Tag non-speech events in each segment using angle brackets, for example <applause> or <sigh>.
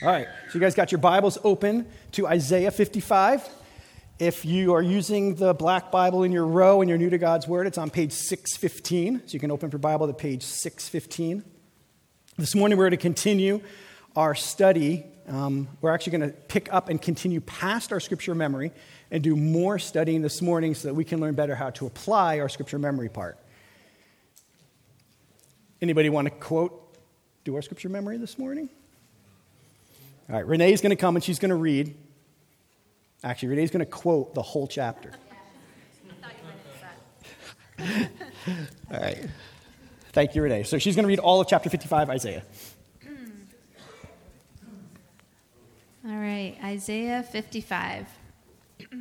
All right, so you guys got your Bibles open to Isaiah 55. If you are using the black Bible in your row and you're new to God's Word, it's on page 615. So you can open your Bible to page 615. This morning we're going to continue our study. Um, we're actually going to pick up and continue past our scripture memory and do more studying this morning so that we can learn better how to apply our scripture memory part. Anybody want to quote, do our scripture memory this morning? All right, Renee's going to come and she's going to read. Actually, Renee's going to quote the whole chapter. <laughs> all right. Thank you, Renee. So she's going to read all of chapter 55, Isaiah. All right, Isaiah 55. <clears throat>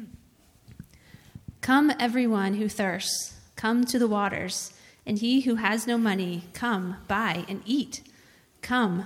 come, everyone who thirsts, come to the waters, and he who has no money, come, buy and eat. Come,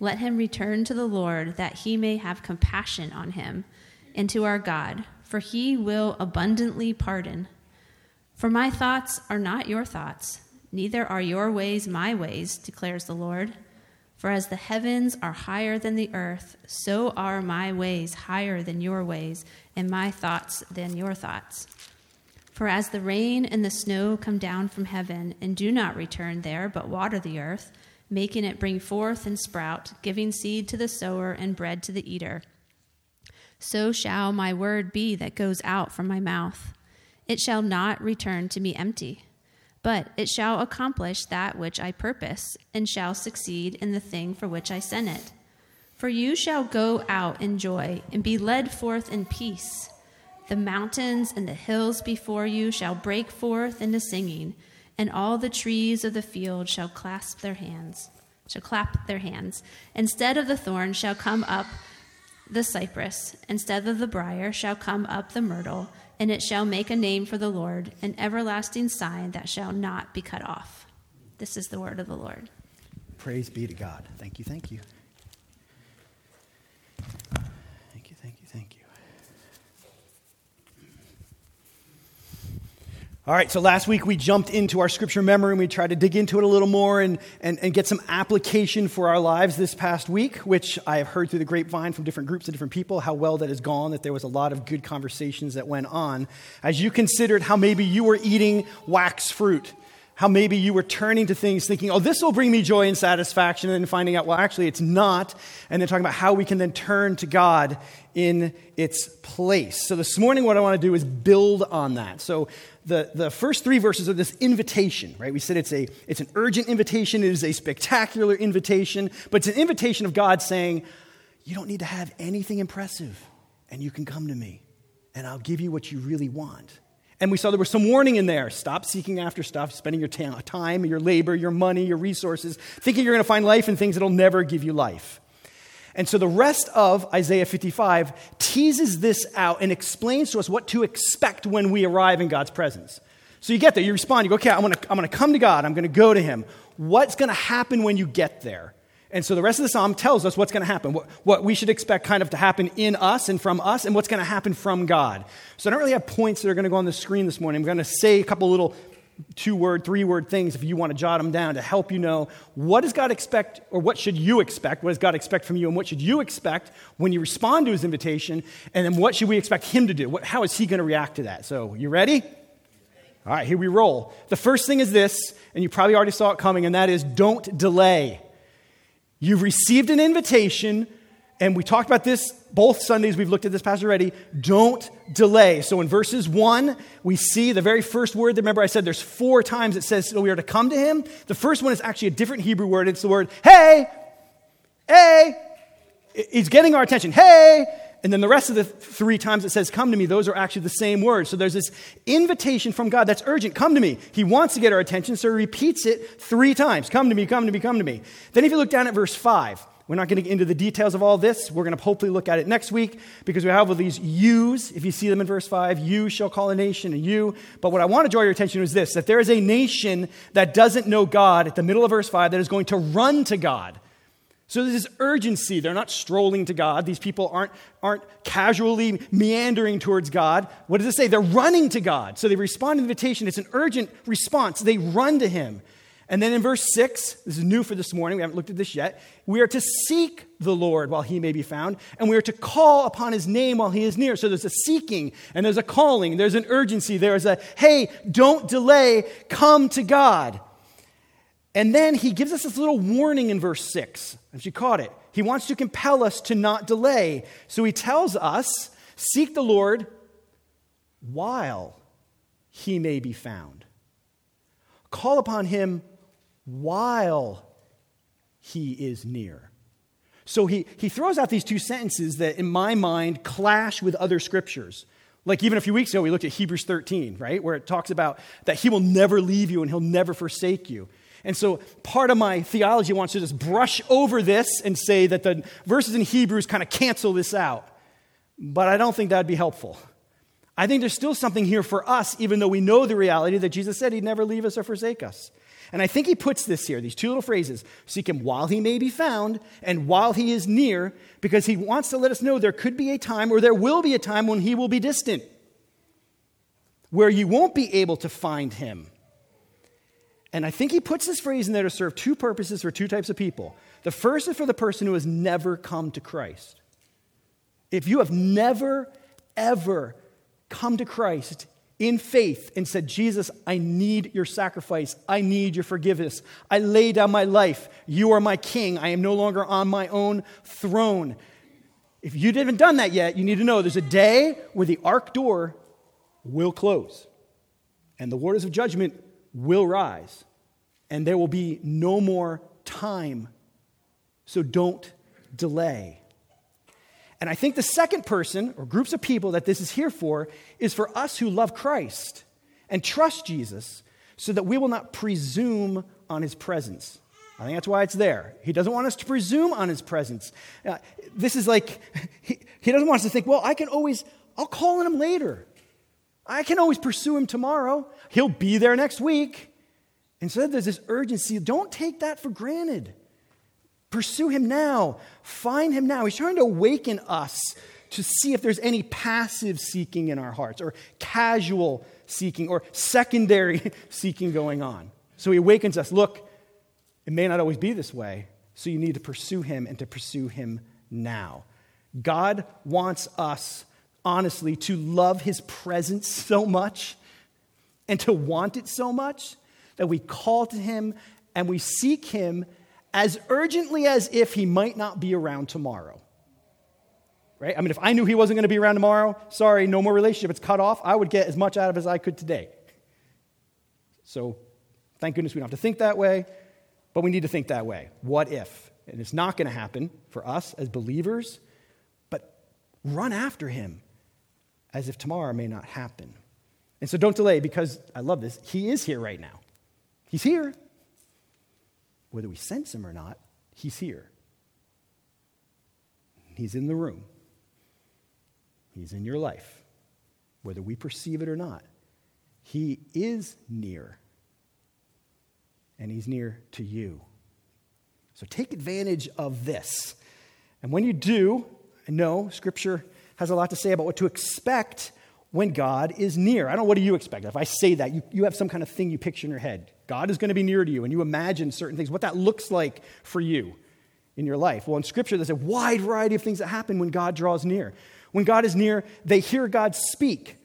Let him return to the Lord, that he may have compassion on him, and to our God, for he will abundantly pardon. For my thoughts are not your thoughts, neither are your ways my ways, declares the Lord. For as the heavens are higher than the earth, so are my ways higher than your ways, and my thoughts than your thoughts. For as the rain and the snow come down from heaven, and do not return there, but water the earth, making it bring forth and sprout, giving seed to the sower and bread to the eater. So shall my word be that goes out from my mouth. It shall not return to me empty, but it shall accomplish that which I purpose, and shall succeed in the thing for which I sent it. For you shall go out in joy, and be led forth in peace. The mountains and the hills before you shall break forth into singing and all the trees of the field shall clasp their hands, shall clap their hands. Instead of the thorn shall come up the cypress, instead of the brier shall come up the myrtle, and it shall make a name for the Lord, an everlasting sign that shall not be cut off. This is the word of the Lord. Praise be to God. Thank you, thank you. All right, so last week we jumped into our scripture memory and we tried to dig into it a little more and, and, and get some application for our lives this past week, which I have heard through the grapevine from different groups of different people how well that has gone, that there was a lot of good conversations that went on. As you considered how maybe you were eating wax fruit, how maybe you were turning to things thinking, oh, this will bring me joy and satisfaction, and then finding out, well, actually, it's not. And then talking about how we can then turn to God in its place. So this morning, what I want to do is build on that. So the, the first three verses are this invitation, right? We said it's, a, it's an urgent invitation, it is a spectacular invitation, but it's an invitation of God saying, You don't need to have anything impressive, and you can come to me, and I'll give you what you really want. And we saw there was some warning in there. Stop seeking after stuff, spending your time, your labor, your money, your resources, thinking you're going to find life in things that'll never give you life. And so the rest of Isaiah 55 teases this out and explains to us what to expect when we arrive in God's presence. So you get there, you respond, you go, okay, I'm gonna, I'm gonna come to God, I'm gonna go to Him. What's gonna happen when you get there? And so the rest of the psalm tells us what's going to happen, what, what, we should expect kind of to happen in us and from us, and what's going to happen from God. So I don't really have points that are going to go on the screen this morning. I'm going to say a couple little two word, three word things if you want to jot them down to help you know what does God expect or what should you expect? What does God expect from you? And what should you expect when you respond to his invitation? And then what should we expect him to do? What, how is he going to react to that? So, you ready? All right, here we roll. The first thing is this, and you probably already saw it coming, and that is don't delay. You've received an invitation, And we talked about this both Sundays. We've looked at this passage already. Don't delay. So in verses one, we see the very first word. Remember, I said there's four times it says we are to come to him. The first one is actually a different Hebrew word. It's the word, hey, hey. He's getting our attention. Hey. And then the rest of the three times it says, come to me, those are actually the same words. So there's this invitation from God that's urgent. Come to me. He wants to get our attention, so he repeats it three times. Come to me, come to me, come to me. Then if you look down at verse five, we're not going to get into the details of all this. We're going to hopefully look at it next week because we have all these yous. If you see them in verse 5, you shall call a nation a you. But what I want to draw your attention to is this that there is a nation that doesn't know God at the middle of verse 5 that is going to run to God. So there's this urgency. They're not strolling to God. These people aren't, aren't casually meandering towards God. What does it say? They're running to God. So they respond to the invitation. It's an urgent response. They run to Him. And then in verse 6, this is new for this morning, we haven't looked at this yet. We are to seek the Lord while he may be found, and we are to call upon his name while he is near. So there's a seeking, and there's a calling, there's an urgency, there's a, hey, don't delay, come to God. And then he gives us this little warning in verse 6, if you caught it. He wants to compel us to not delay. So he tells us, seek the Lord while he may be found. Call upon him while he is near. So he, he throws out these two sentences that, in my mind, clash with other scriptures. Like even a few weeks ago, we looked at Hebrews 13, right? Where it talks about that he will never leave you and he'll never forsake you. And so part of my theology wants to just brush over this and say that the verses in Hebrews kind of cancel this out. But I don't think that'd be helpful. I think there's still something here for us, even though we know the reality that Jesus said he'd never leave us or forsake us. And I think he puts this here, these two little phrases seek him while he may be found and while he is near, because he wants to let us know there could be a time or there will be a time when he will be distant, where you won't be able to find him. And I think he puts this phrase in there to serve two purposes for two types of people. The first is for the person who has never come to Christ. If you have never, ever come to Christ, in faith and said, Jesus, I need your sacrifice. I need your forgiveness. I lay down my life. You are my king. I am no longer on my own throne. If you haven't done that yet, you need to know there's a day where the ark door will close and the waters of judgment will rise and there will be no more time. So don't delay. And I think the second person, or groups of people that this is here for, is for us who love Christ and trust Jesus so that we will not presume on his presence. I think that's why it's there. He doesn't want us to presume on his presence. Uh, this is like, <laughs> he, he doesn't want us to think, well, I can always, I'll call on him later. I can always pursue him tomorrow. He'll be there next week. Instead, there's this urgency. Don't take that for granted. Pursue him now. Find him now. He's trying to awaken us to see if there's any passive seeking in our hearts or casual seeking or secondary <laughs> seeking going on. So he awakens us look, it may not always be this way, so you need to pursue him and to pursue him now. God wants us, honestly, to love his presence <laughs> so much and to want it so much that we call to him and we seek him as urgently as if he might not be around tomorrow. Right? I mean, if I knew he wasn't going to be around tomorrow, sorry, no more relationship, it's cut off, I would get as much out of it as I could today. So, thank goodness we don't have to think that way, but we need to think that way. What if? And it's not going to happen for us as believers, but run after him as if tomorrow may not happen. And so don't delay because I love this. He is here right now. He's here whether we sense him or not, he's here. He's in the room. He's in your life, whether we perceive it or not. He is near, and he's near to you. So take advantage of this. And when you do, I know Scripture has a lot to say about what to expect when God is near. I don't know, what do you expect? If I say that, you, you have some kind of thing you picture in your head. God is going to be near to you, and you imagine certain things, what that looks like for you in your life. Well, in Scripture, there's a wide variety of things that happen when God draws near. When God is near, they hear God speak.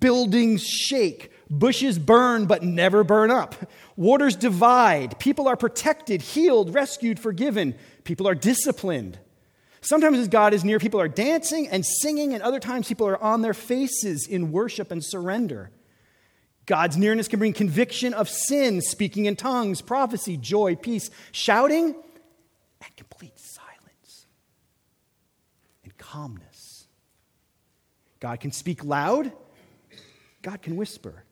Buildings shake, bushes burn but never burn up. Waters divide, people are protected, healed, rescued, forgiven. People are disciplined. Sometimes God is near, people are dancing and singing, and other times people are on their faces in worship and surrender. God's nearness can bring conviction of sin, speaking in tongues, prophecy, joy, peace, shouting, and complete silence and calmness. God can speak loud, God can whisper.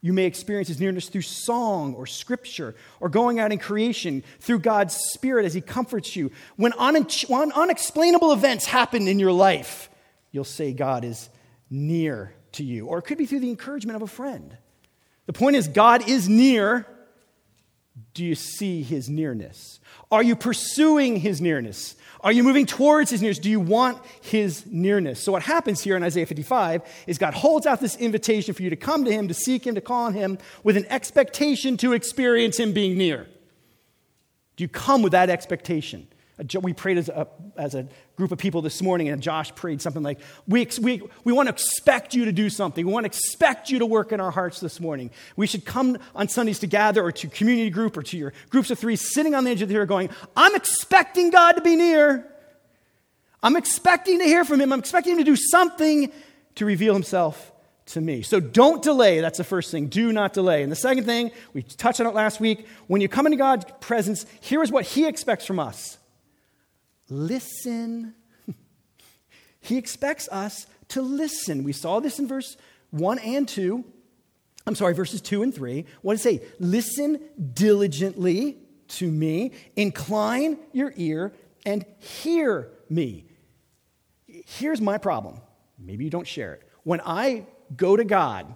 You may experience his nearness through song or scripture or going out in creation through God's Spirit as he comforts you. When, unexplainable events happen in your life, you'll say God is near to you. Or it could be through the encouragement of a friend. The point is, God is near. Do you see his nearness? Are you pursuing his nearness? Are you moving towards his nearness? Do you want his nearness? So, what happens here in Isaiah 55 is God holds out this invitation for you to come to him, to seek him, to call on him with an expectation to experience him being near. Do you come with that expectation? We prayed as a, as a group of people this morning, and Josh prayed something like, we, we, we want to expect you to do something. We want to expect you to work in our hearts this morning. We should come on Sundays to gather, or to community group, or to your groups of three, sitting on the edge of the hill going, I'm expecting God to be near. I'm expecting to hear from Him. I'm expecting Him to do something to reveal Himself to me. So don't delay. That's the first thing. Do not delay. And the second thing, we touched on it last week. When you come into God's presence, here is what He expects from us listen. <laughs> he expects us to listen. We saw this in verse 1 and 2. I'm sorry, verses 2 and 3. What does it say? Listen diligently to me, incline your ear, and hear me. Here's my problem. Maybe you don't share it. When I go to God,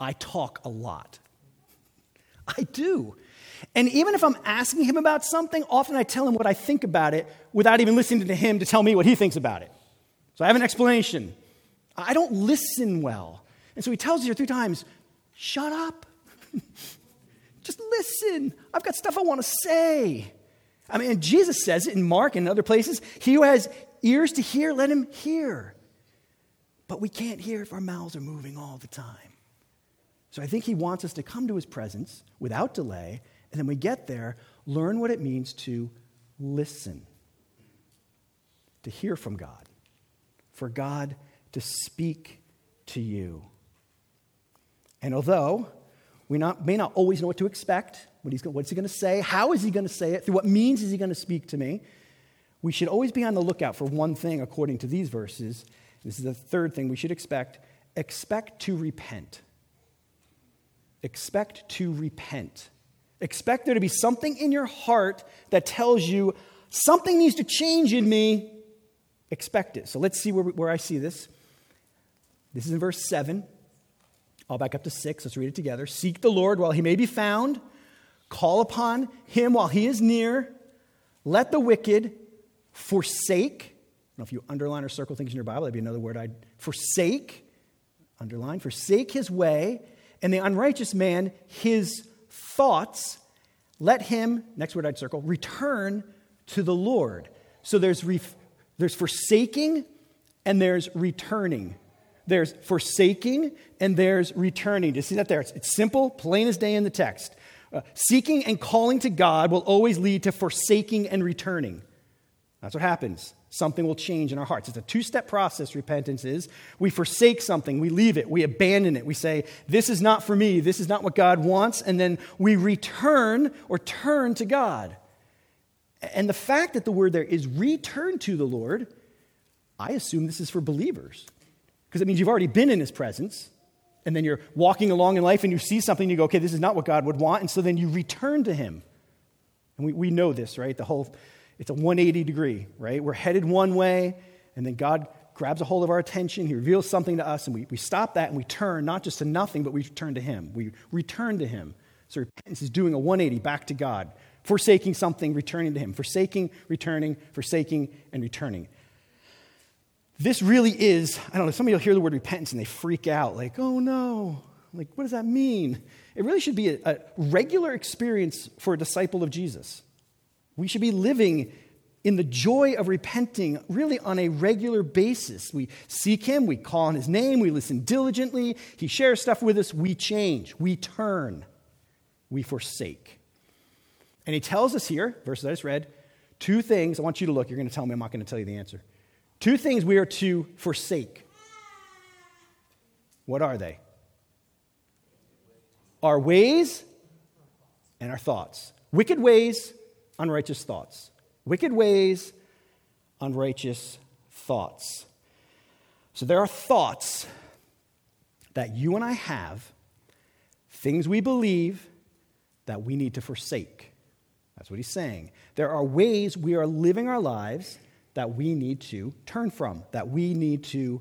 I talk a lot. <laughs> I do. And even if I'm asking him about something, often I tell him what I think about it without even listening to him to tell me what he thinks about it. So I have an explanation. I don't listen well. And so he tells you three times, shut up. <laughs> Just listen. I've got stuff I want to say. I mean, Jesus says it in Mark and other places. He who has ears to hear, let him hear. But we can't hear if our mouths are moving all the time. So I think he wants us to come to his presence without delay and then we get there, learn what it means to listen, to hear from God, for God to speak to you. And although we not, may not always know what to expect, what he's, what's he going to say, how is he going to say it, through what means is he going to speak to me, we should always be on the lookout for one thing according to these verses. This is the third thing we should expect expect to repent. Expect to repent. Expect there to be something in your heart that tells you something needs to change in me. Expect it. So let's see where, where I see this. This is in verse 7. I'll back up to 6. Let's read it together. Seek the Lord while he may be found, call upon him while he is near. Let the wicked forsake. I don't know if you underline or circle things in your Bible, that'd be another word I'd forsake, underline, forsake his way, and the unrighteous man his thoughts, let him, next word I'd circle, return to the Lord. So there's, ref, there's forsaking and there's returning. There's forsaking and there's returning. Do you see that there? It's, it's simple, plain as day in the text. Uh, seeking and calling to God will always lead to forsaking and returning. That's what happens something will change in our hearts. It's a two step process, repentance is. We forsake something, we leave it, we abandon it. We say, This is not for me, this is not what God wants, and then we return or turn to God. And the fact that the word there is return to the Lord, I assume this is for believers. Because it means you've already been in his presence, and then you're walking along in life and you see something, and you go, okay, this is not what God would want, and so then you return to him. And we, we know this, right? The whole it's a 180 degree, right? We're headed one way, and then God grabs a hold of our attention. He reveals something to us, and we, we stop that and we turn not just to nothing, but we turn to Him. We return to Him. So repentance is doing a 180 back to God, forsaking something, returning to Him, forsaking, returning, forsaking, and returning. This really is, I don't know, some of you hear the word repentance and they freak out, like, oh no, like, what does that mean? It really should be a, a regular experience for a disciple of Jesus. We should be living in the joy of repenting really on a regular basis. We seek Him, we call on His name, we listen diligently, He shares stuff with us, we change, we turn, we forsake. And He tells us here, verses I just read, Two things, I want you to look. You're going to tell me, I'm not going to tell you the answer. Two things we are to forsake. What are they? Our ways and our thoughts. Wicked ways, unrighteous thoughts. Wicked ways, unrighteous thoughts. So there are thoughts that you and I have, things we believe that we need to forsake. That's what he's saying. There are ways we are living our lives that we need to turn from, that we need to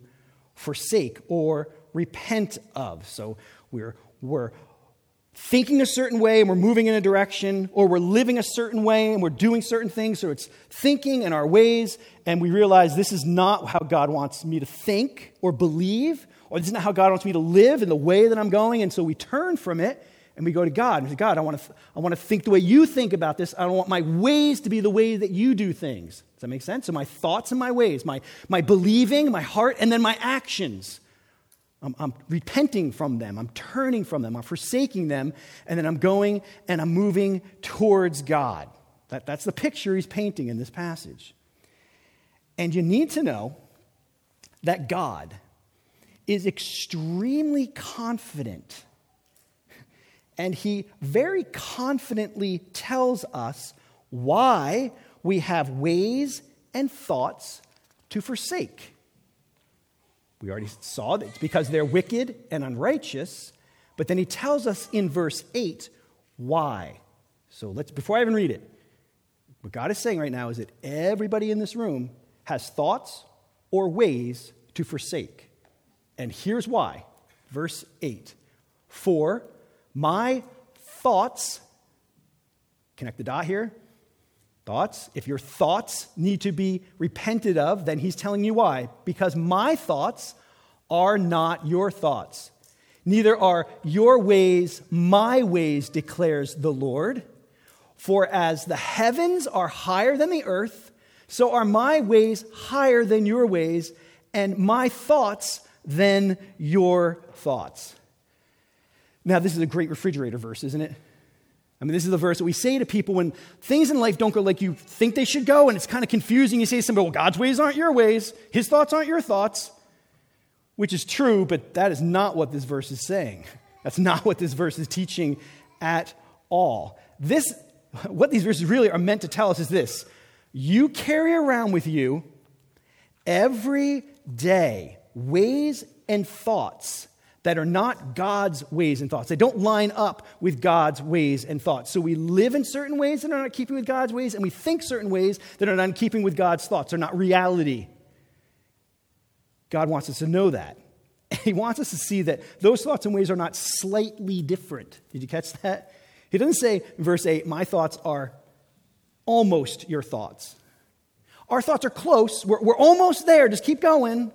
forsake or repent of. So we're, we're thinking a certain way and we're moving in a direction, or we're living a certain way and we're doing certain things. So it's thinking and our ways, and we realize this is not how God wants me to think or believe, or this is not how God wants me to live in the way that I'm going. And so we turn from it and we go to God and say, God, I want to, I want to think the way you think about this. I don't want my ways to be the way that you do things. Does that make sense? So my thoughts and my ways, my, my believing, my heart, and then my actions. I'm, I'm repenting from them. I'm turning from them. I'm forsaking them. And then I'm going and I'm moving towards God. That, that's the picture he's painting in this passage. And you need to know that God is extremely confident. And he very confidently tells us why we have ways and thoughts to forsake. We already <laughs> saw that it's because they're wicked and unrighteous, but then he tells us in verse 8 why. So let's, before I even read it, what God is saying right now is that everybody in this room has thoughts or ways to forsake. And here's why. Verse 8 For my thoughts, connect the dot here, Thoughts? If your thoughts need to be repented of, then he's telling you why. Because my thoughts are not your thoughts. Neither are your ways my ways, declares the Lord. For as the heavens are higher than the earth, so are my ways higher than your ways, and my thoughts than your thoughts. Now, this is a great refrigerator verse, isn't it? I mean, this is the verse that we say to people when things in life don't go like you think they should go, and it's kind of confusing. You say to somebody, well, God's ways aren't your ways, His thoughts aren't your thoughts, which is true, but that is not what this verse is saying. <laughs> That's not what this verse is teaching at all. This, <laughs> what these verses really are meant to tell us is this you carry around with you every day ways and thoughts that are not God's ways and thoughts. They don't line up with God's ways and thoughts. So we live in certain ways that are not keeping with God's ways, and we think certain ways that are not in keeping with God's thoughts. They're not reality. God wants us to know that. <laughs> He wants us to see that those thoughts and ways are not slightly different. Did you catch that? He doesn't say in verse 8, My thoughts are almost your thoughts. Our thoughts are close. We're, we're almost there. Just keep going.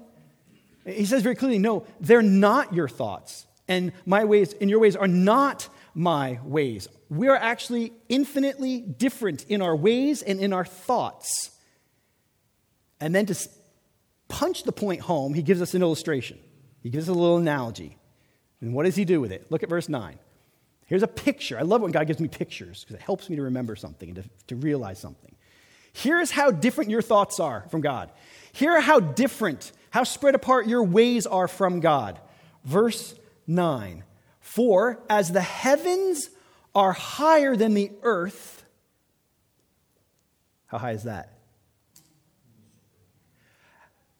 He says very clearly, no, they're not your thoughts. And my ways and your ways are not my ways. We are actually infinitely different in our ways and in our thoughts. And then to punch the point home, he gives us an illustration. He gives us a little analogy. And what does he do with it? Look at verse 9. Here's a picture. I love when God gives me pictures because it helps me to remember something and to, to realize something. Here's how different your thoughts are from God. Here are how different how spread apart your ways are from God. Verse 9 For as the heavens are higher than the earth, how high is that?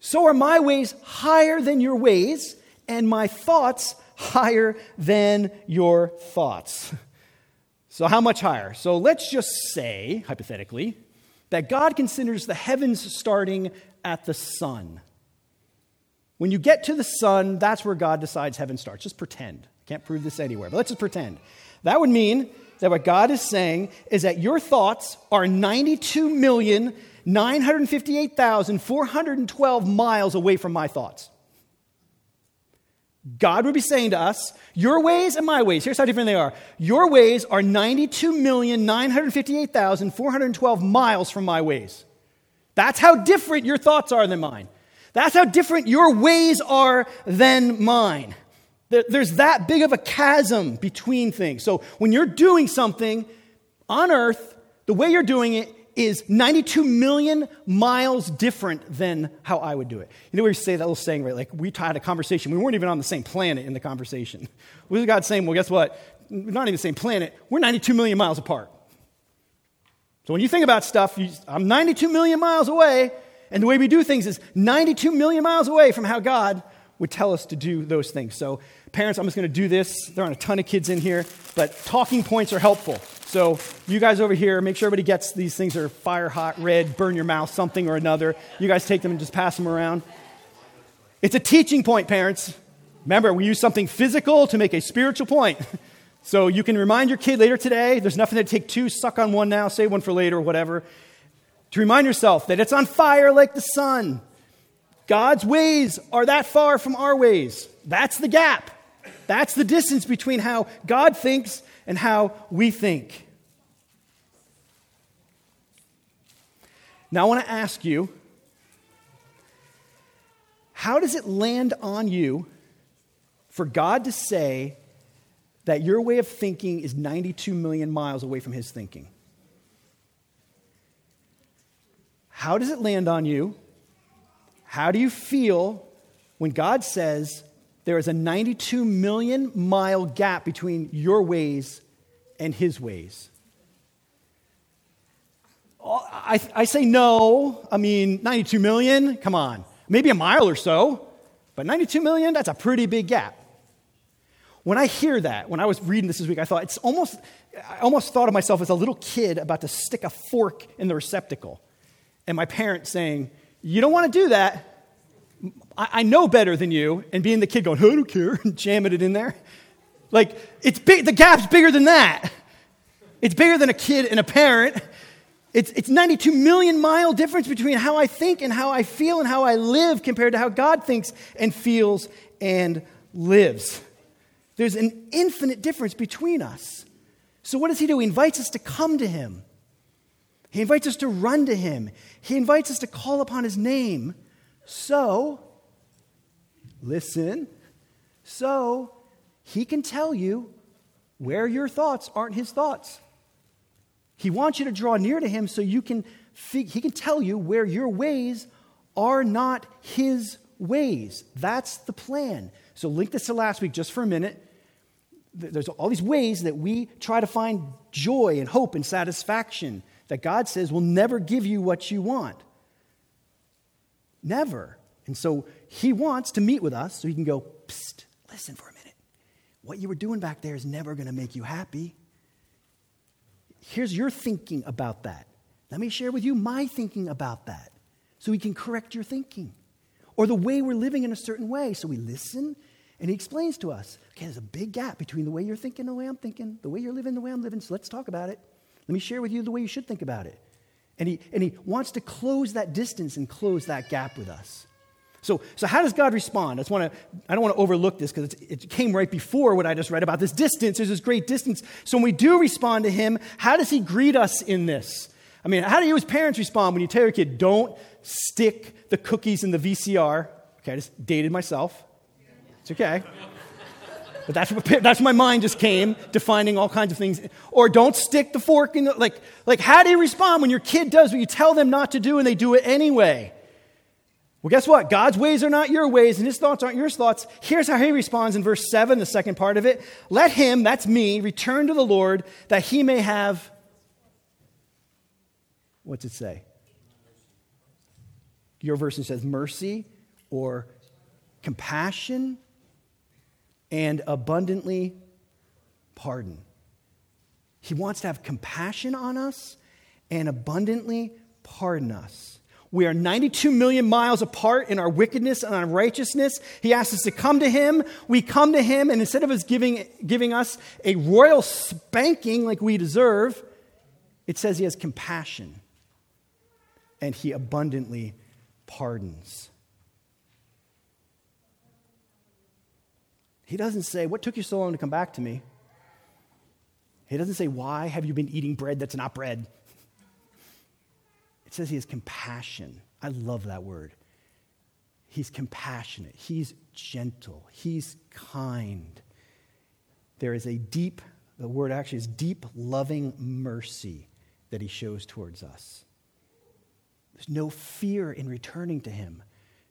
So are my ways higher than your ways, and my thoughts higher than your thoughts. <laughs> So, how much higher? So, let's just say, hypothetically, that God considers the heavens starting at the sun. When you get to the sun, that's where God decides heaven starts. Just pretend. Can't prove this anywhere, but let's just pretend. That would mean that what God is saying is that your thoughts are 92,958,412 miles away from my thoughts. God would be saying to us, Your ways and my ways, here's how different they are. Your ways are 92,958,412 miles from my ways. That's how different your thoughts are than mine. That's how different your ways are than mine. There's that big of a chasm between things. So when you're doing something on earth, the way you're doing it is 92 million miles different than how I would do it. You know, we say that little saying, right? Like, we had a conversation. We weren't even on the same planet in the conversation. <laughs> Was God saying? Well, guess what? We're not even the same planet. We're 92 million miles apart. So when you think about stuff, you, I'm 92 million miles away, and the way we do things is 92 million miles away from how God would tell us to do those things. So, parents, I'm just going to do this. There aren't a ton of kids in here, but talking points are helpful. So, you guys over here, make sure everybody gets these things are fire hot, red, burn your mouth, something or another. You guys take them and just pass them around. It's a teaching point, parents. Remember, we use something physical to make a spiritual point. <laughs> So, you can remind your kid later today, there's nothing to take two, suck on one now, save one for later, or whatever. To remind yourself that it's on fire like the sun. God's ways are that far from our ways. That's the gap. That's the distance between how God thinks and how we think. Now, I want to ask you how does it land on you for God to say that your way of thinking is 92 million miles away from His thinking? How does it land on you? How do you feel when God says there is a 92 million mile gap between your ways and his ways. Oh, I, I say no. I mean, 92 million? Come on. Maybe a mile or so. But 92 million, that's a pretty big gap. When I hear that, when I was reading this this week, I thought it's almost, I almost thought of myself as a little kid about to stick a fork in the receptacle. And my parents saying, You don't want to do that. I, I know better than you, and being the kid going, I don't care, <laughs> and jamming it in there. Like, it's big, the gap's bigger than that. It's bigger than a kid and a parent. It's, it's 92 million mile difference between how I think and how I feel and how I live compared to how God thinks and feels and lives. There's an infinite difference between us. So, what does He do? He invites us to come to Him. He invites us to run to Him. He invites us to call upon His name. So, listen, so he can tell you where your thoughts aren't his thoughts. He wants you to draw near to him so you can he can tell you where your ways are not his ways. That's the plan. So link this to last week just for a minute. There's all these ways that we try to find joy and hope and satisfaction that God says will never give you what you want. Never. And so he wants to meet with us so he can go, Psst, listen for a minute. What you were doing back there is never going to make you happy. Here's your thinking about that. Let me share with you my thinking about that so we can correct your thinking. Or the way we're living in a certain way. So we listen and he explains to us okay, there's a big gap between the way you're thinking and the way I'm thinking, the way you're living, the way I'm living. So let's talk about it. Let me share with you the way you should think about it. And he, and he wants to close that distance and close that gap with us. So, so how does God respond? I, just wanna, I don't want to overlook this because it came right before what I just read about this distance. There's this great distance. So when we do respond to Him, how does He greet us in this? I mean, how do you as parents respond when you tell your kid, don't stick the cookies in the VCR? Okay, I just dated myself. It's okay. But that's what that's my mind just came defining all kinds of things. Or don't stick the fork in the like like how do you respond when your kid does what you tell them not to do and they do it anyway? Well, guess what? God's ways are not your ways, and his thoughts aren't your thoughts. Here's how he responds in verse 7, the second part of it. Let him, that's me, return to the Lord that he may have. What's it say? Your version says mercy or compassion and abundantly pardon. He wants to have compassion on us and abundantly pardon us. We are 92 million miles apart in our wickedness and our righteousness. He asks us to come to Him. We come to Him, and instead of us giving, giving us a royal spanking like we deserve, it says He has compassion and He abundantly pardons. He doesn't say, What took you so long to come back to me? He doesn't say, Why have you been eating bread that's not bread? It says he has compassion. I love that word. He's compassionate, he's gentle, he's kind. There is a deep, the word actually is deep, loving mercy that he shows towards us. There's no fear in returning to Him.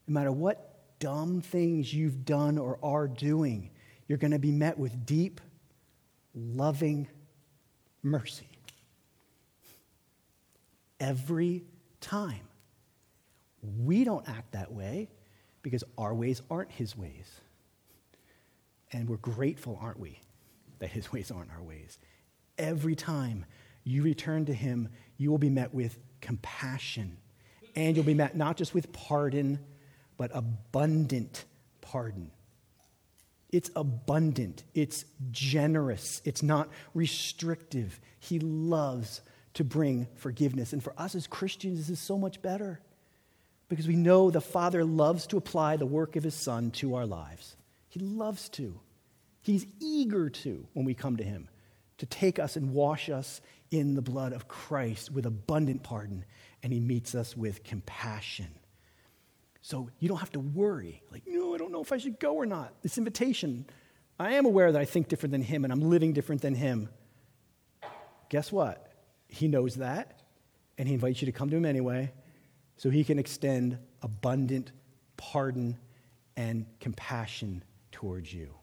No matter what dumb things you've done or are doing, you're going to be met with deep, loving mercy. Every time. We don't act that way because our ways aren't His ways. And we're grateful, aren't we, that His <laughs> ways aren't our ways. Every time you return to Him, you will be met with compassion. And you'll be met not just with pardon, but abundant pardon. It's abundant, it's generous, it's not restrictive. He loves to bring forgiveness. And for us as Christians, this is so much better because we know the Father loves to apply the work of His Son to our lives. He loves to. He's eager to when we come to Him, to take us and wash us in the blood of Christ with abundant pardon, and He meets us with compassion. So you don't have to worry, like, no, I don't know if I should go or not. This invitation, I am aware that I think different than Him and I'm living different than Him. Guess what? He knows that, and He invites you to come to Him anyway, so He can extend abundant pardon and compassion towards you.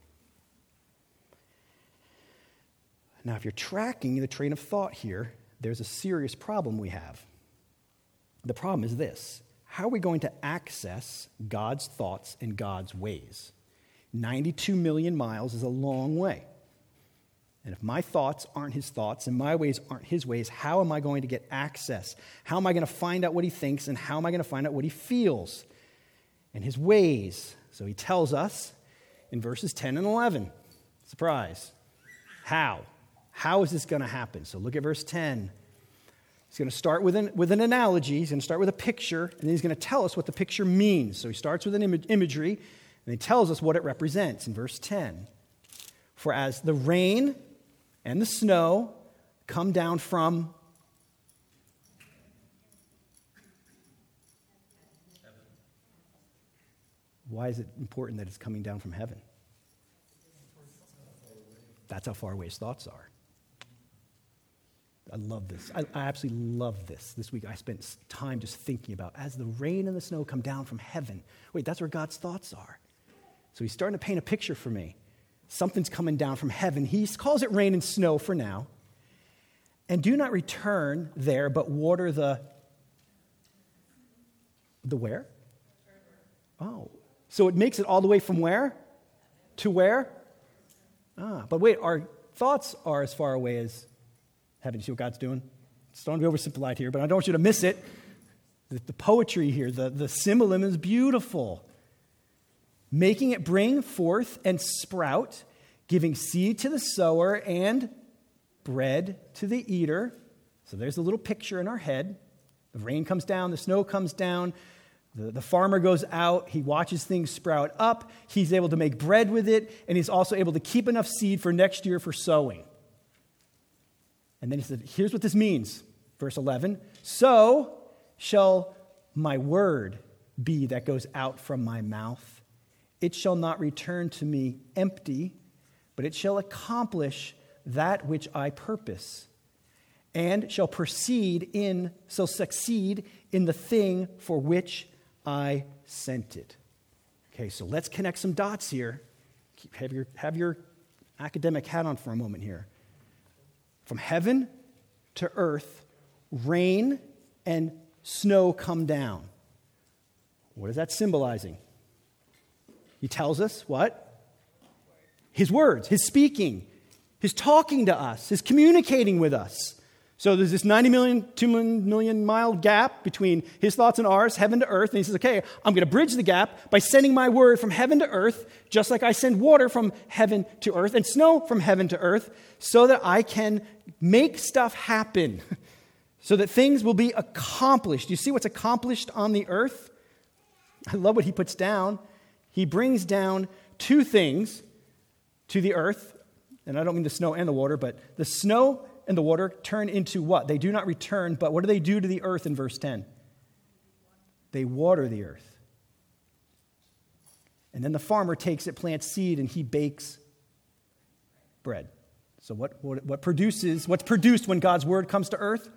Now, if you're tracking the train of thought here, there's a serious problem we have. The problem is this how are we going to access God's thoughts and God's ways? 92 million miles is a long way. And if my thoughts aren't his thoughts and my ways aren't his ways, how am I going to get access? How am I going to find out what he thinks and how am I going to find out what he feels and his ways? So he tells us in verses 10 and 11. Surprise. How? How is this going to happen? So look at verse 10. He's going to start with an, with an analogy. He's going to start with a picture, and then he's going to tell us what the picture means. So he starts with an Im- imagery, and he tells us what it represents in verse 10. For as the rain and the snow come down from heaven. Why is it important that it's coming down from heaven? That's how far away his thoughts are. I love this. I, I, absolutely love this. This week I spent time just thinking about as the rain and the snow come down from heaven. Wait, that's where God's thoughts are. So he's starting to paint a picture for me. Something's coming down from heaven. He calls it rain and snow for now. And do not return there, but water the the where? Oh. So it makes it all the way from where? To where? Ah, but wait, our thoughts are as far away as heaven. You see what God's doing? It's don't be oversimplified here, but I don't want you to miss it. The, the poetry here, the, the symbolism is beautiful. Making it bring forth and sprout, giving seed to the sower and bread to the eater. So there's a little picture in our head. The rain comes down, the snow comes down, the, the farmer goes out, he watches things sprout up, he's able to make bread with it, and he's also able to keep enough seed for next year for sowing. And then he said, Here's what this means. Verse 11 So shall my word be that goes out from my mouth. It shall not return to me empty, but it shall accomplish that which I purpose, and shall proceed in, shall succeed in the thing for which I sent it. Okay, so let's connect some dots here. Have your, have your academic hat on for a moment here. From heaven to earth, rain and snow come down. What is that symbolizing? He tells us what? His words, his speaking, his talking to us, his communicating with us. So there's this 90 million, 2 million mile gap between his thoughts and ours, heaven to earth. And he says, okay, I'm going to bridge the gap by sending my word from heaven to earth, just like I send water from heaven to earth and snow from heaven to earth, so that I can make stuff happen, <laughs> so that things will be accomplished. You see what's accomplished on the earth? I love what he puts down. He brings down two things to the earth, and I don't mean the snow and the water, but the snow and the water turn into what? They do not return, but what do they do to the earth in verse 10? They water the earth. And then the farmer takes it, plants seed, and he bakes bread. So, what, what, what produces, what's produced when God's word comes to earth?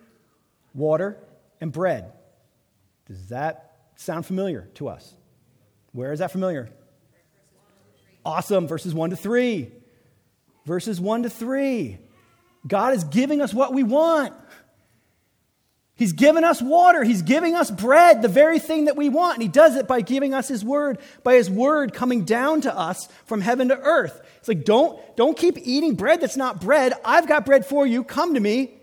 Water and bread. Does that sound familiar to us? Where is that familiar? Awesome. Verses 1 to 3. Verses 1 to 3. God is giving us what we want. He's given us water. He's giving us bread, the very thing that we want. And He does it by giving us His word, by His word coming down to us from heaven to earth. It's like, don't, don't keep eating bread that's not bread. I've got bread for you. Come to me.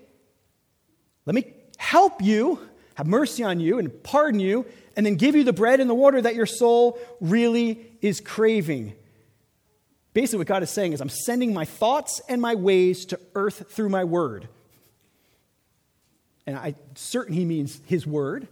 Let me help you, have mercy on you, and pardon you, and then give you the bread and the water that your soul really is craving. Basically, what God is saying is, I'm sending my thoughts and my ways to earth through my word. And I'm certain he means his word.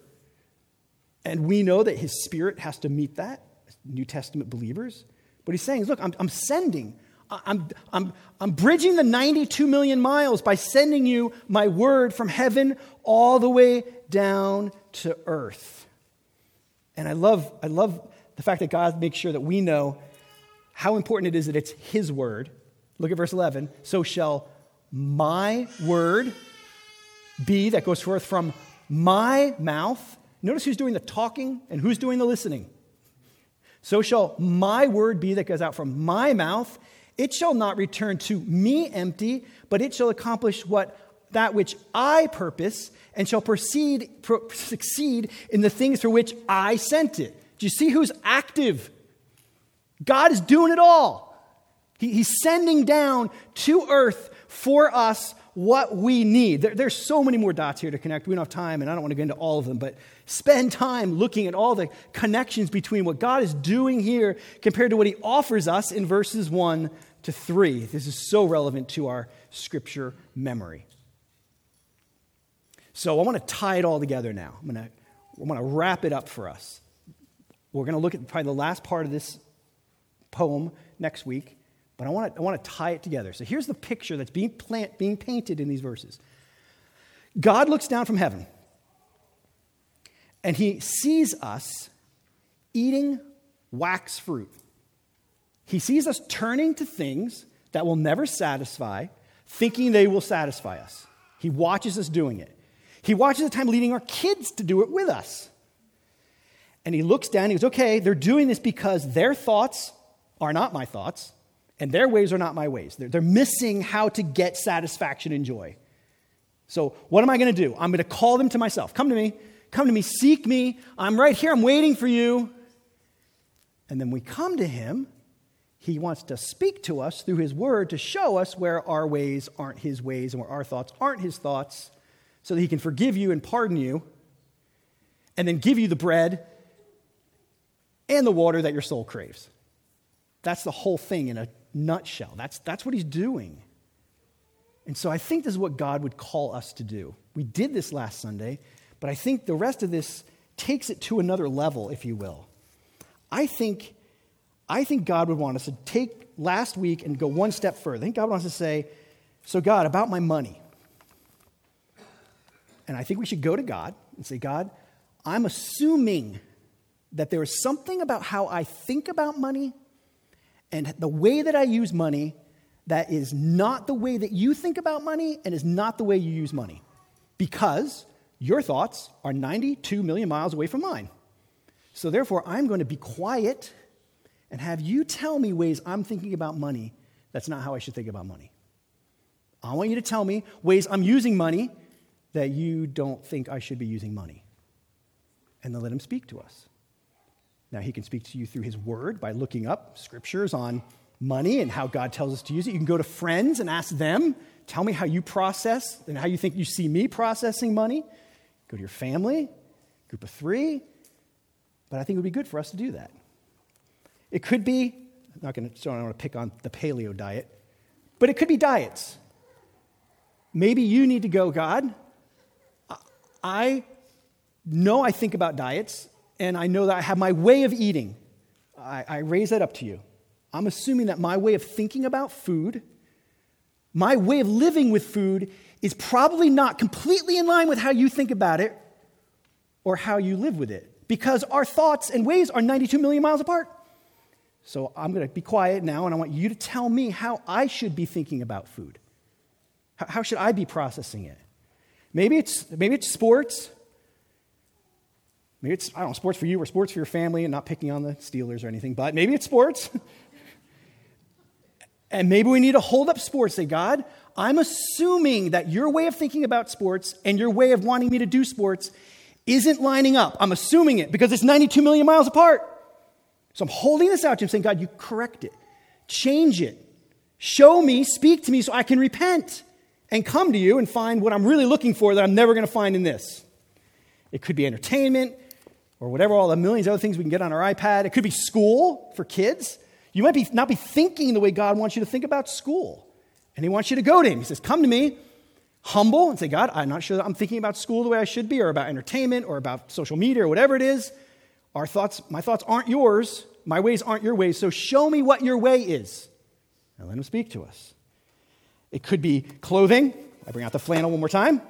And we know that his spirit has to meet that, New Testament believers. But he's saying, look, I'm, I'm sending, I'm, I'm, I'm bridging the 92 million miles by sending you my word from heaven all the way down to earth. And I love, I love the fact that God makes sure that we know how important it is that it's His word. Look at verse 11. So shall my word be that goes forth from my mouth. Notice who's doing the talking and who's doing the listening. So shall my word be that goes out from my mouth. It shall not return to me empty, but it shall accomplish what that which I purpose and shall proceed, pro- succeed in the things for which I sent it. Do you see who's active? God is doing it all. He, he's sending down to earth for us what we need. There, there's so many more dots here to connect. We don't have time, and I don't want to get into all of them, but spend time looking at all the connections between what God is doing here compared to what He offers us in verses 1 to 3. This is so relevant to our scripture memory. So I want to tie it all together now. I'm going to, I'm going to wrap it up for us. We're going to look at probably the last part of this poem next week, but I want to, I want to tie it together. So here's the picture that's being, plant, being painted in these verses God looks down from heaven, and he sees us eating wax fruit. He sees us turning to things that will never satisfy, thinking they will satisfy us. He watches us doing it. He watches the time leading our kids to do it with us. And he looks down, he goes, okay, they're doing this because their thoughts are not my thoughts, and their ways are not my ways. They're, they're missing how to get satisfaction and joy. So, what am I going to do? I'm going to call them to myself. Come to me. Come to me. Seek me. I'm right here. I'm waiting for you. And then we come to him. He wants to speak to us through his word to show us where our ways aren't his ways and where our thoughts aren't his thoughts so that he can forgive you and pardon you and then give you the bread and the water that your soul craves. That's the whole thing in a nutshell. That's, that's what he's doing. And so I think this is what God would call us to do. We did this last Sunday, but I think the rest of this takes it to another level, if you will. I think, I think God would want us to take last week and go one step further. I think God wants us to say, So, God, about my money. And I think we should go to God and say, God, I'm assuming that there is something about how I think about money and the way that I use money that is not the way that you think about money and is not the way you use money. Because your thoughts are 92 million miles away from mine. So therefore, I'm going to be quiet and have you tell me ways I'm thinking about money that's not how I should think about money. I want you to tell me ways I'm using money that you don't think I should be using money. And then let him speak to us. Now, he can speak to you through his word by looking up scriptures on money and how God tells us to use it. You can go to friends and ask them, tell me how you process and how you think you see me processing money. Go to your family, group of three. But I think it would be good for us to do that. It could be, I'm not going to, so I don't want to pick on the paleo diet, but it could be diets. Maybe you need to go, God, I know I think about diets, and I know that I have my way of eating. I, I raise that up to you. I'm assuming that my way of thinking about food, my way of living with food, is probably not completely in line with how you think about it or how you live with it because our thoughts and ways are 92 million miles apart. So I'm going to be quiet now and I want you to tell me how I should be thinking about food. How should I be processing it? Maybe it's, maybe it's sports. Maybe it's, I don't know, sports for you or sports for your family, and not picking on the Steelers or anything, but maybe it's sports. <laughs> and maybe we need to hold up sports, say, God, I'm assuming that your way of thinking about sports and your way of wanting me to do sports isn't lining up. I'm assuming it because it's 92 million miles apart. So I'm holding this out to him, saying, God, you correct it, change it, show me, speak to me so I can repent and come to you and find what I'm really looking for that I'm never going to find in this. It could be entertainment or whatever, all the millions of other things we can get on our iPad. It could be school for kids. You might be, not be thinking the way God wants you to think about school. And He wants you to go to Him. He says, Come to me, humble, and say, God, I'm not sure that I'm thinking about school the way I should be, or about entertainment, or about social media, or whatever it is. Our thoughts, my thoughts aren't yours. My ways aren't your ways. So show me what your way is. And let Him speak to us. It could be clothing. I bring out the flannel one more time.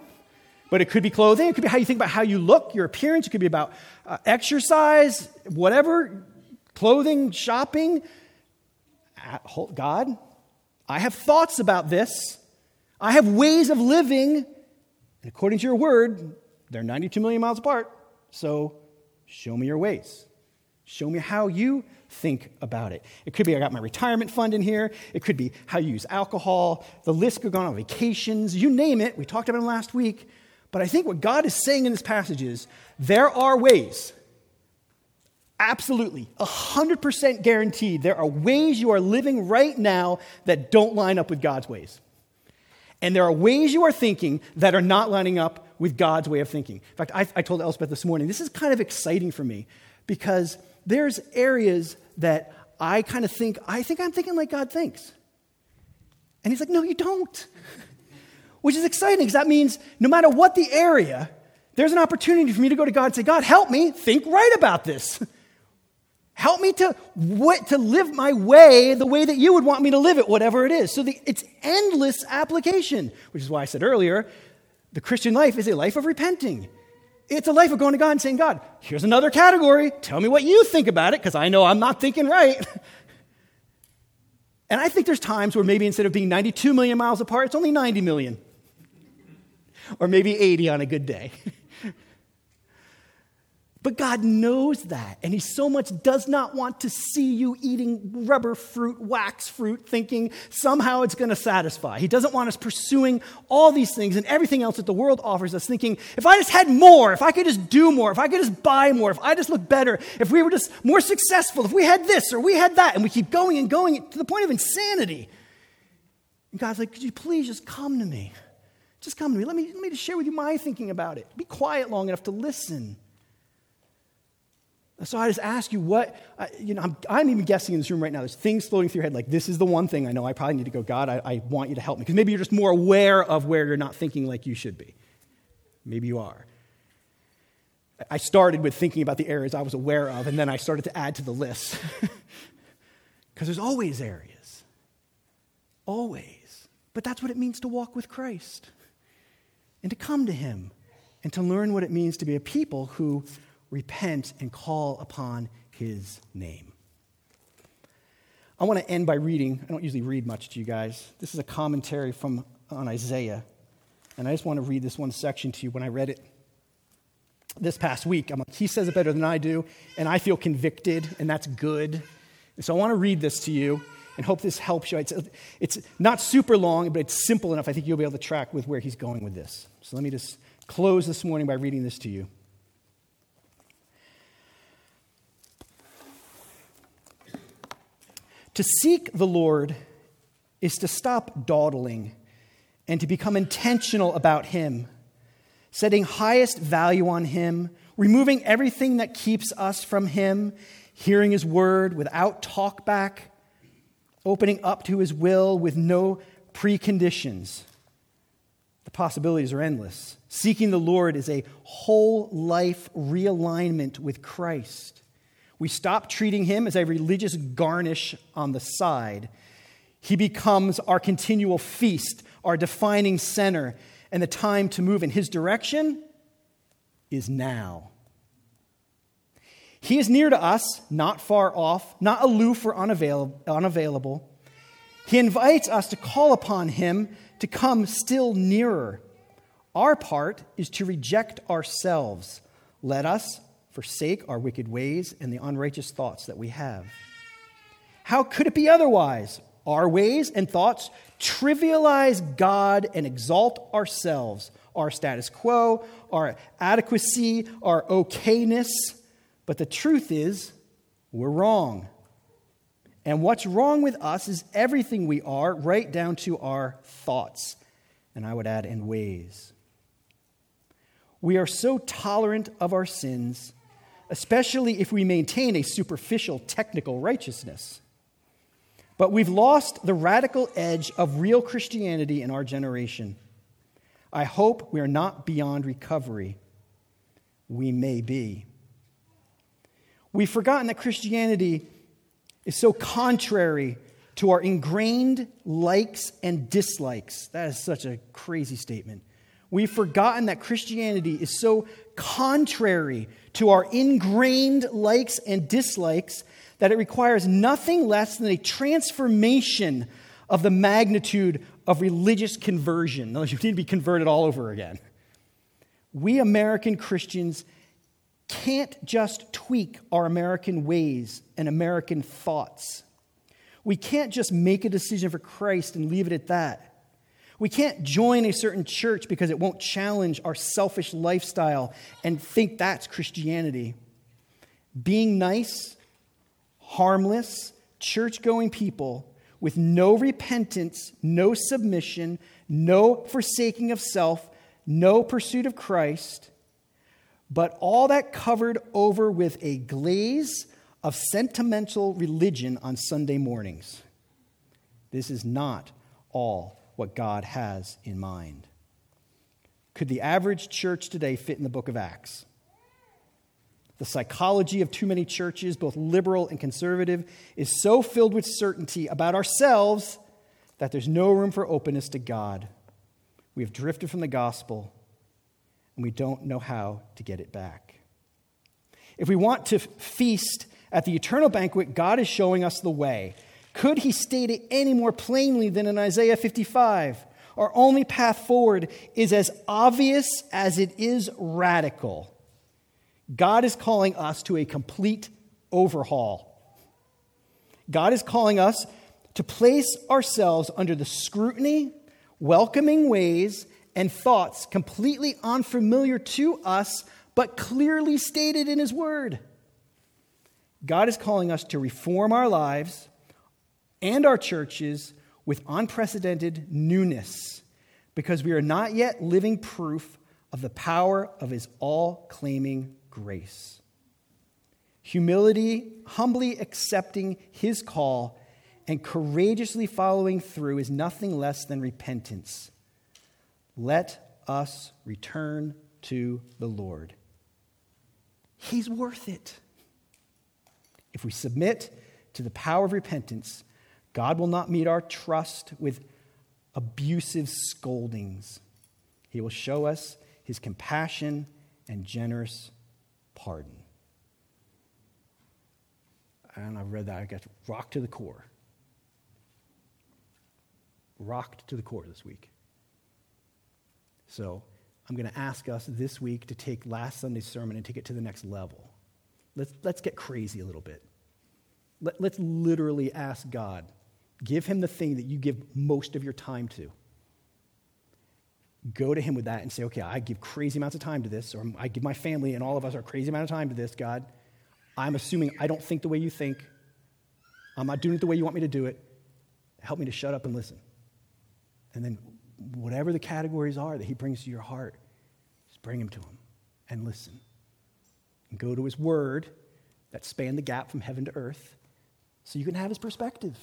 But it could be clothing. It could be how you think about how you look, your appearance. It could be about uh, exercise, whatever, clothing, shopping. God, I have thoughts about this. I have ways of living. And according to your word, they're 92 million miles apart. So show me your ways. Show me how you think about it. It could be I got my retirement fund in here. It could be how you use alcohol. The list could go on vacations. You name it. We talked about it last week. But I think what God is saying in this passage is there are ways Absolutely, 100% guaranteed. There are ways you are living right now that don't line up with God's ways. And there are ways you are thinking that are not lining up with God's way of thinking. In fact, I, I told Elspeth this morning, this is kind of exciting for me because there's areas that I kind of think, I think I'm thinking like God thinks. And he's like, no, you don't. <laughs> Which is exciting because that means no matter what the area, there's an opportunity for me to go to God and say, God, help me think right about this. Help me to, to live my way the way that you would want me to live it, whatever it is. So the, it's endless application, which is why I said earlier the Christian life is a life of repenting. It's a life of going to God and saying, God, here's another category. Tell me what you think about it, because I know I'm not thinking right. <laughs> and I think there's times where maybe instead of being 92 million miles apart, it's only 90 million. Or maybe 80 on a good day. <laughs> But God knows that, and He so much does not want to see you eating rubber fruit, wax fruit, thinking somehow it's going to satisfy. He doesn't want us pursuing all these things and everything else that the world offers us, thinking, if I just had more, if I could just do more, if I could just buy more, if I just look better, if we were just more successful, if we had this or we had that, and we keep going and going to the point of insanity. And God's like, could you please just come to me? Just come to me. Let me, let me just share with you my thinking about it. Be quiet long enough to listen. So I just ask you what, you know, I'm, I'm, even guessing in this room right now, there's things floating through your head like, this is the one thing I know I probably need to go, God, I, I want you to help me. Because maybe you're just more aware of where you're not thinking like you should be. Maybe you are. I started with thinking about the areas I was aware of, and then I started to add to the list. <laughs> Because there's always areas. Always. But that's what it means to walk with Christ and to come to Him and to learn what it means to be a people who repent, and call upon his name. I want to end by reading. I don't usually read much to you guys. This is a commentary from on Isaiah. And I just want to read this one section to you. When I read it this past week, I'm like, he says it better than I do, and I feel convicted, and that's good. And so I want to read this to you and hope this helps you. It's, it's not super long, but it's simple enough. I think you'll be able to track with where he's going with this. So let me just close this morning by reading this to you. To seek the Lord is to stop dawdling and to become intentional about Him, setting highest value on Him, removing everything that keeps us from Him, hearing His word without talkback, opening up to His will with no preconditions. Possibilities are endless. Seeking the Lord is a whole life realignment with Christ. We stop treating him as a religious garnish on the side. He becomes our continual feast, our defining center, and the time to move in his direction is now. He is near to us, not far off, not aloof or unavail- unavailable. He invites us to call upon him to come still nearer. Our part is to reject ourselves. Let us forsake our wicked ways and the unrighteous thoughts that we have. How could it be otherwise? Our ways and thoughts trivialize God and exalt ourselves, our status quo, our adequacy, our okayness. But the truth is, we're wrong. And what's wrong with us is everything we are, right down to our thoughts. And I would add, in ways. We are so tolerant of our sins, especially if we maintain a superficial technical righteousness. But we've lost the radical edge of real Christianity in our generation. I hope we are not beyond recovery. We may be. We've forgotten that Christianity is so contrary to our ingrained likes and dislikes. That is such a crazy statement. We've forgotten that Christianity is so contrary to our ingrained likes and dislikes that it requires nothing less than a transformation of the magnitude of religious conversion. In <laughs> you need to be converted all over again. We American Christians can't just tweak our American ways and American thoughts. We can't just make a decision for Christ and leave it at that. We can't join a certain church because it won't challenge our selfish lifestyle and think that's Christianity. Being nice, harmless, church going people with no repentance, no submission, no forsaking of self, no pursuit of Christ but all that covered over with a glaze of sentimental religion on Sunday mornings. This is not all what God has in mind. Could the average church today fit in the book of Acts? The psychology of too many churches, both liberal and conservative, is so filled with certainty about ourselves that there's no room for openness to God. We have drifted from the gospel and we don't know how to get it back. If we want to feast at the eternal banquet, God is showing us the way. Could he state it any more plainly than in Isaiah 55? Our only path forward is as obvious as it is radical. God is calling us to a complete overhaul. God is calling us to place ourselves under the scrutiny, welcoming ways, and thoughts completely unfamiliar to us, but clearly stated in His Word. God is calling us to reform our lives and our churches with unprecedented newness because we are not yet living proof of the power of His all claiming grace. Humility, humbly accepting His call, and courageously following through is nothing less than repentance let us return to the Lord. He's worth it. If we submit to the power of repentance, God will not meet our trust with abusive scoldings. He will show us his compassion and generous pardon. And I've read that, I got rocked to the core. Rocked to the core this week. So I'm going to ask us this week to take last Sunday's sermon and take it to the next level. Let's, let's get crazy a little bit. Let, let's literally ask God, give him the thing that you give most of your time to. Go to him with that and say, okay, I give crazy amounts of time to this, or I give my family and all of us our crazy amount of time to this, God. I'm assuming I don't think the way you think. I'm not doing it the way you want me to do it. Help me to shut up and listen. And then whatever the categories are that He brings to your heart, just bring them to Him and listen. And go to His Word that span the gap from heaven to earth so you can have His perspective.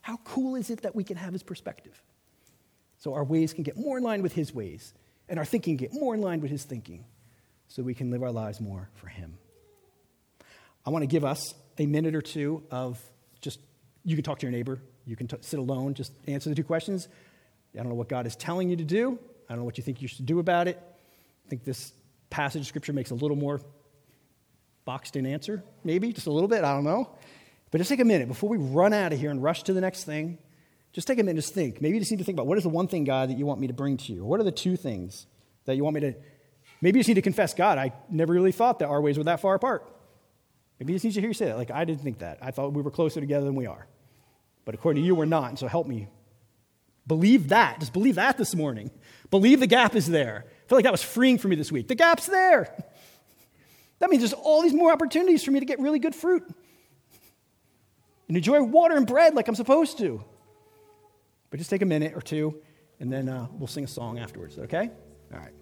How cool is it that we can have His perspective? So our ways can get more in line with His ways, and our thinking get more in line with His thinking, so we can live our lives more for Him. I want to give us a minute or two of just, you can talk to your neighbor, you can t- sit alone, just answer the two questions. I don't know what God is telling you to do. I don't know what you think you should do about it. I think this passage of Scripture makes a little more boxed in answer, maybe, just a little bit. I don't know. But just take a minute before we run out of here and rush to the next thing. Just take a minute just think. Maybe you just need to think about what is the one thing, God, that you want me to bring to you? What are the two things that you want me to Maybe you just need to confess, God, I never really thought that our ways were that far apart. Maybe you just need to hear you say that. Like, I didn't think that. I thought we were closer together than we are. But according to you, we're not. And so help me. Believe that. Just believe that this morning. Believe the gap is there. I feel like that was freeing for me this week. The gap's there. That means there's all these more opportunities for me to get really good fruit and enjoy water and bread like I'm supposed to. But just take a minute or two, and then uh, we'll sing a song afterwards, okay? All right.